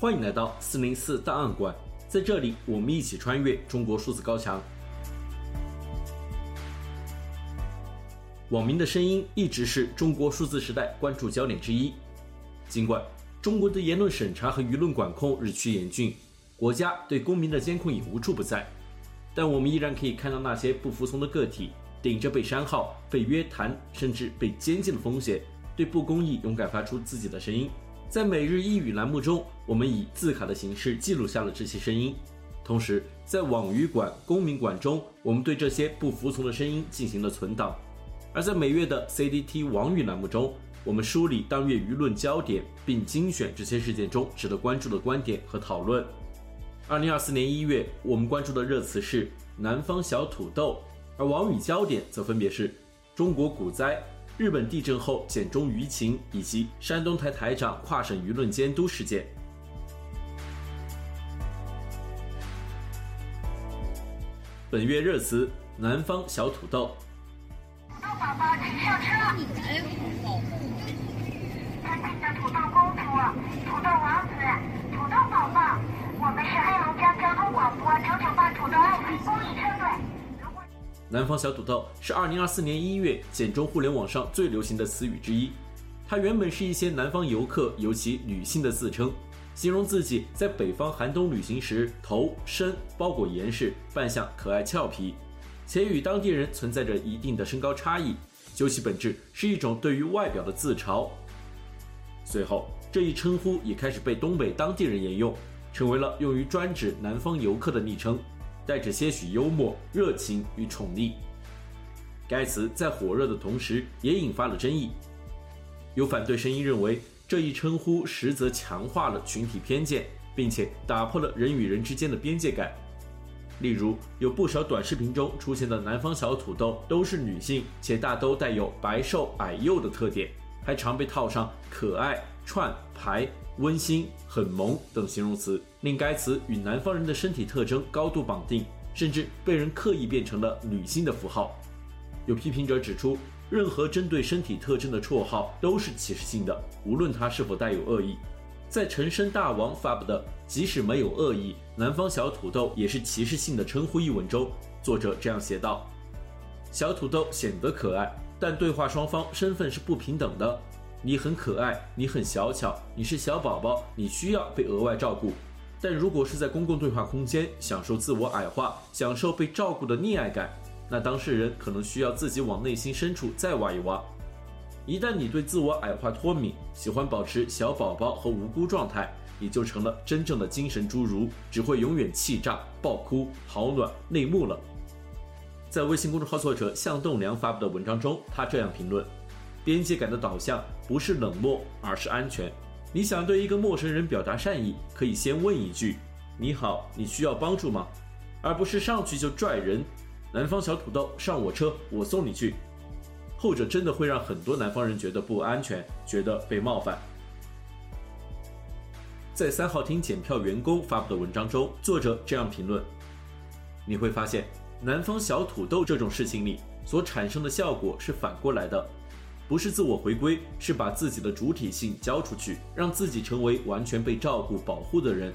欢迎来到四零四档案馆，在这里我们一起穿越中国数字高墙。网民的声音一直是中国数字时代关注焦点之一。尽管中国的言论审查和舆论管控日趋严峻，国家对公民的监控也无处不在，但我们依然可以看到那些不服从的个体，顶着被删号、被约谈，甚至被监禁的风险，对不公义勇敢发出自己的声音。在每日一语栏目中，我们以字卡的形式记录下了这些声音。同时，在网语馆、公民馆中，我们对这些不服从的声音进行了存档。而在每月的 CDT 网语栏目中，我们梳理当月舆论焦点，并精选这些事件中值得关注的观点和讨论。二零二四年一月，我们关注的热词是“南方小土豆”。而网语焦点则分别是中国股灾、日本地震后简中舆情以及山东台台长跨省舆论监督事件。本月热词：南方小土豆。土豆宝宝请上车。你才土豆。尊敬的土豆公主、土豆王子、土豆宝宝，我们是黑龙江交通广播九九八土豆爱公益车。南方小土豆是二零二四年一月简中互联网上最流行的词语之一。它原本是一些南方游客，尤其女性的自称，形容自己在北方寒冬旅行时头身包裹严实，扮相可爱俏皮，且与当地人存在着一定的身高差异。究其本质，是一种对于外表的自嘲。随后，这一称呼也开始被东北当地人沿用，成为了用于专指南方游客的昵称。带着些许幽默、热情与宠溺，该词在火热的同时也引发了争议。有反对声音认为，这一称呼实则强化了群体偏见，并且打破了人与人之间的边界感。例如，有不少短视频中出现的南方小土豆都是女性，且大都带有白瘦矮幼的特点，还常被套上可爱、串牌。温馨、很萌等形容词，令该词与南方人的身体特征高度绑定，甚至被人刻意变成了女性的符号。有批评者指出，任何针对身体特征的绰号都是歧视性的，无论它是否带有恶意。在陈升大王发布的《即使没有恶意，南方小土豆也是歧视性的称呼》一文中，作者这样写道：“小土豆显得可爱，但对话双方身份是不平等的。”你很可爱，你很小巧，你是小宝宝，你需要被额外照顾。但如果是在公共对话空间享受自我矮化、享受被照顾的溺爱感，那当事人可能需要自己往内心深处再挖一挖。一旦你对自我矮化脱敏，喜欢保持小宝宝和无辜状态，你就成了真正的精神侏儒，只会永远气炸、爆哭、好暖、内幕了。在微信公众号作者向栋梁发布的文章中，他这样评论。边界感的导向不是冷漠，而是安全。你想对一个陌生人表达善意，可以先问一句：“你好，你需要帮助吗？”而不是上去就拽人。南方小土豆，上我车，我送你去。后者真的会让很多南方人觉得不安全，觉得被冒犯。在三号厅检票员工发布的文章中，作者这样评论：“你会发现，南方小土豆这种事情里所产生的效果是反过来的。”不是自我回归，是把自己的主体性交出去，让自己成为完全被照顾、保护的人。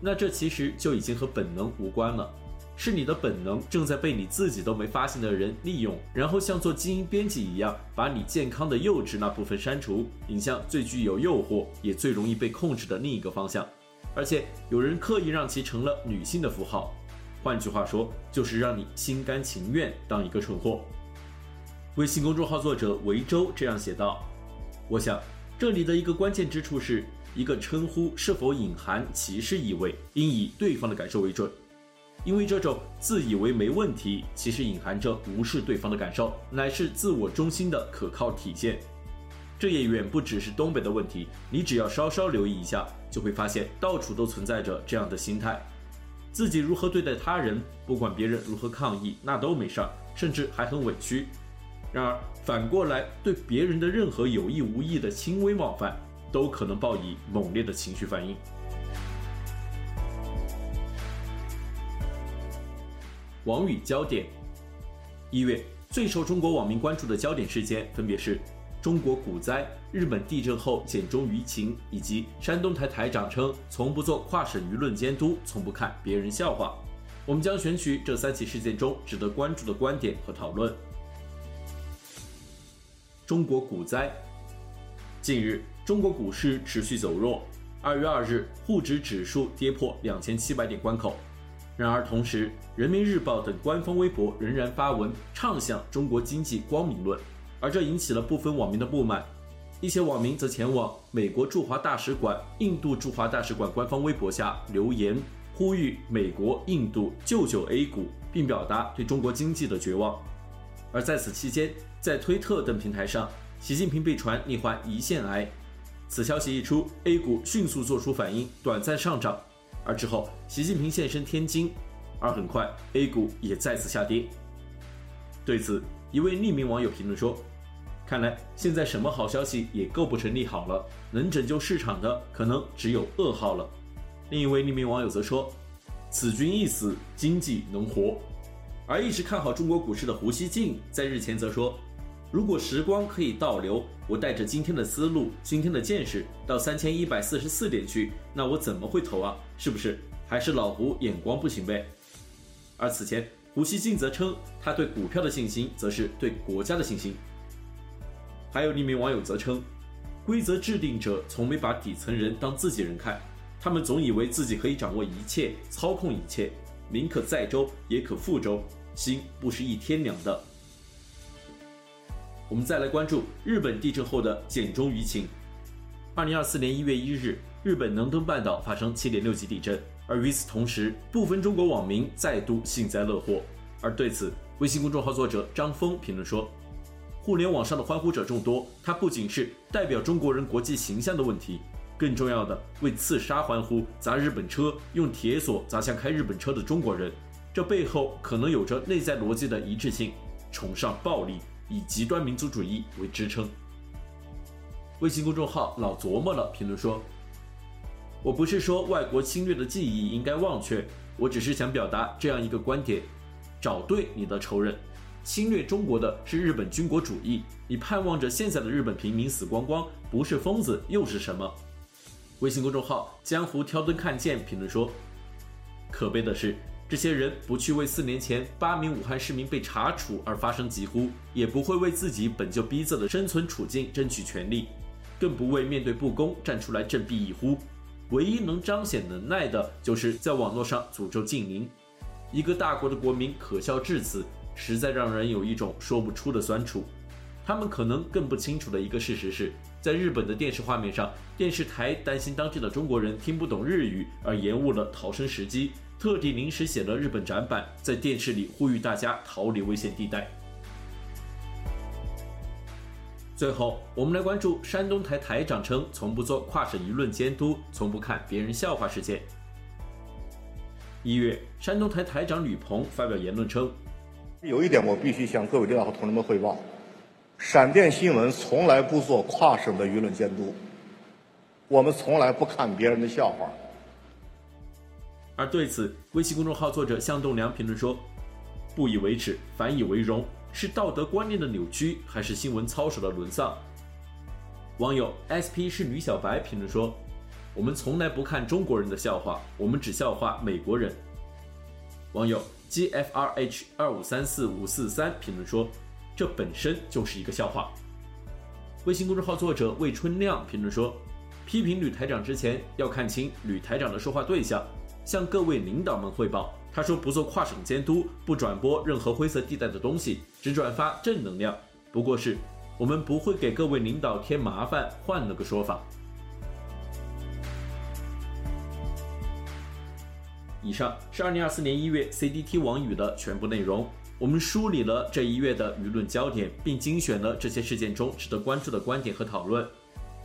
那这其实就已经和本能无关了，是你的本能正在被你自己都没发现的人利用，然后像做基因编辑一样，把你健康的幼稚那部分删除，引向最具有诱惑也最容易被控制的另一个方向。而且有人刻意让其成了女性的符号，换句话说，就是让你心甘情愿当一个蠢货。微信公众号作者维州这样写道：“我想，这里的一个关键之处是一个称呼是否隐含歧视意味，应以对方的感受为准。因为这种自以为没问题，其实隐含着无视对方的感受，乃是自我中心的可靠体现。这也远不只是东北的问题，你只要稍稍留意一下，就会发现到处都存在着这样的心态。自己如何对待他人，不管别人如何抗议，那都没事儿，甚至还很委屈。”然而，反过来对别人的任何有意无意的轻微冒犯，都可能报以猛烈的情绪反应。网语焦点：一月最受中国网民关注的焦点事件分别是中国股灾、日本地震后简中舆情，以及山东台台长称从不做跨省舆论监督，从不看别人笑话。我们将选取这三起事件中值得关注的观点和讨论。中国股灾。近日，中国股市持续走弱。二月二日，沪指指数跌破两千七百点关口。然而，同时，《人民日报》等官方微博仍然发文唱响中国经济光明论。而这引起了部分网民的不满，一些网民则前往美国驻华大使馆、印度驻华大使馆官方微博下留言，呼吁美国、印度救救 A 股，并表达对中国经济的绝望。而在此期间，在推特等平台上，习近平被传罹患胰腺癌。此消息一出，A 股迅速做出反应，短暂上涨，而之后习近平现身天津，而很快 A 股也再次下跌。对此，一位匿名网友评论说。看来现在什么好消息也构不成利好了，能拯救市场的可能只有噩耗了。另一位匿名网友则说：“此君一死，经济能活。”而一直看好中国股市的胡锡进在日前则说：“如果时光可以倒流，我带着今天的思路、今天的见识到三千一百四十四点去，那我怎么会投啊？是不是？还是老胡眼光不行呗？”而此前胡锡进则称，他对股票的信心，则是对国家的信心。还有匿名网友则称，规则制定者从没把底层人当自己人看，他们总以为自己可以掌握一切、操控一切，民可载舟，也可覆舟，心不是一天凉的。我们再来关注日本地震后的简中舆情。二零二四年一月一日，日本能登半岛发生七点六级地震，而与此同时，部分中国网民再度幸灾乐祸。而对此，微信公众号作者张峰评论说。互联网上的欢呼者众多，它不仅是代表中国人国际形象的问题，更重要的为刺杀欢呼、砸日本车、用铁锁砸向开日本车的中国人，这背后可能有着内在逻辑的一致性，崇尚暴力，以极端民族主义为支撑。微信公众号老琢磨了评论说：“我不是说外国侵略的记忆应该忘却，我只是想表达这样一个观点：找对你的仇人。”侵略中国的是日本军国主义，你盼望着现在的日本平民死光光，不是疯子又是什么？微信公众号江湖挑灯看剑评论说：“可悲的是，这些人不去为四年前八名武汉市民被查处而发声疾呼，也不会为自己本就逼仄的生存处境争取权利，更不为面对不公站出来振臂一呼。唯一能彰显能耐的，就是在网络上诅咒静宁。一个大国的国民可笑至此。”实在让人有一种说不出的酸楚。他们可能更不清楚的一个事实是，在日本的电视画面上，电视台担心当地的中国人听不懂日语而延误了逃生时机，特地临时写了日本展板，在电视里呼吁大家逃离危险地带。最后，我们来关注山东台台长称从不做跨省舆论监督，从不看别人笑话事件。一月，山东台台长吕鹏发表言论称。有一点我必须向各位领导和同志们汇报：闪电新闻从来不做跨省的舆论监督，我们从来不看别人的笑话。而对此，微信公众号作者向栋梁评论说：“不以为耻，反以为荣，是道德观念的扭曲，还是新闻操守的沦丧？”网友 SP 是吕小白评论说：“我们从来不看中国人的笑话，我们只笑话美国人。”网友。GFRH 二五三四五四三评论说：“这本身就是一个笑话。”微信公众号作者魏春亮评论说：“批评吕台长之前要看清吕台长的说话对象，向各位领导们汇报。他说不做跨省监督，不转播任何灰色地带的东西，只转发正能量。不过是我们不会给各位领导添麻烦，换了个说法。”以上是二零二四年一月 CDT 网语的全部内容。我们梳理了这一月的舆论焦点，并精选了这些事件中值得关注的观点和讨论。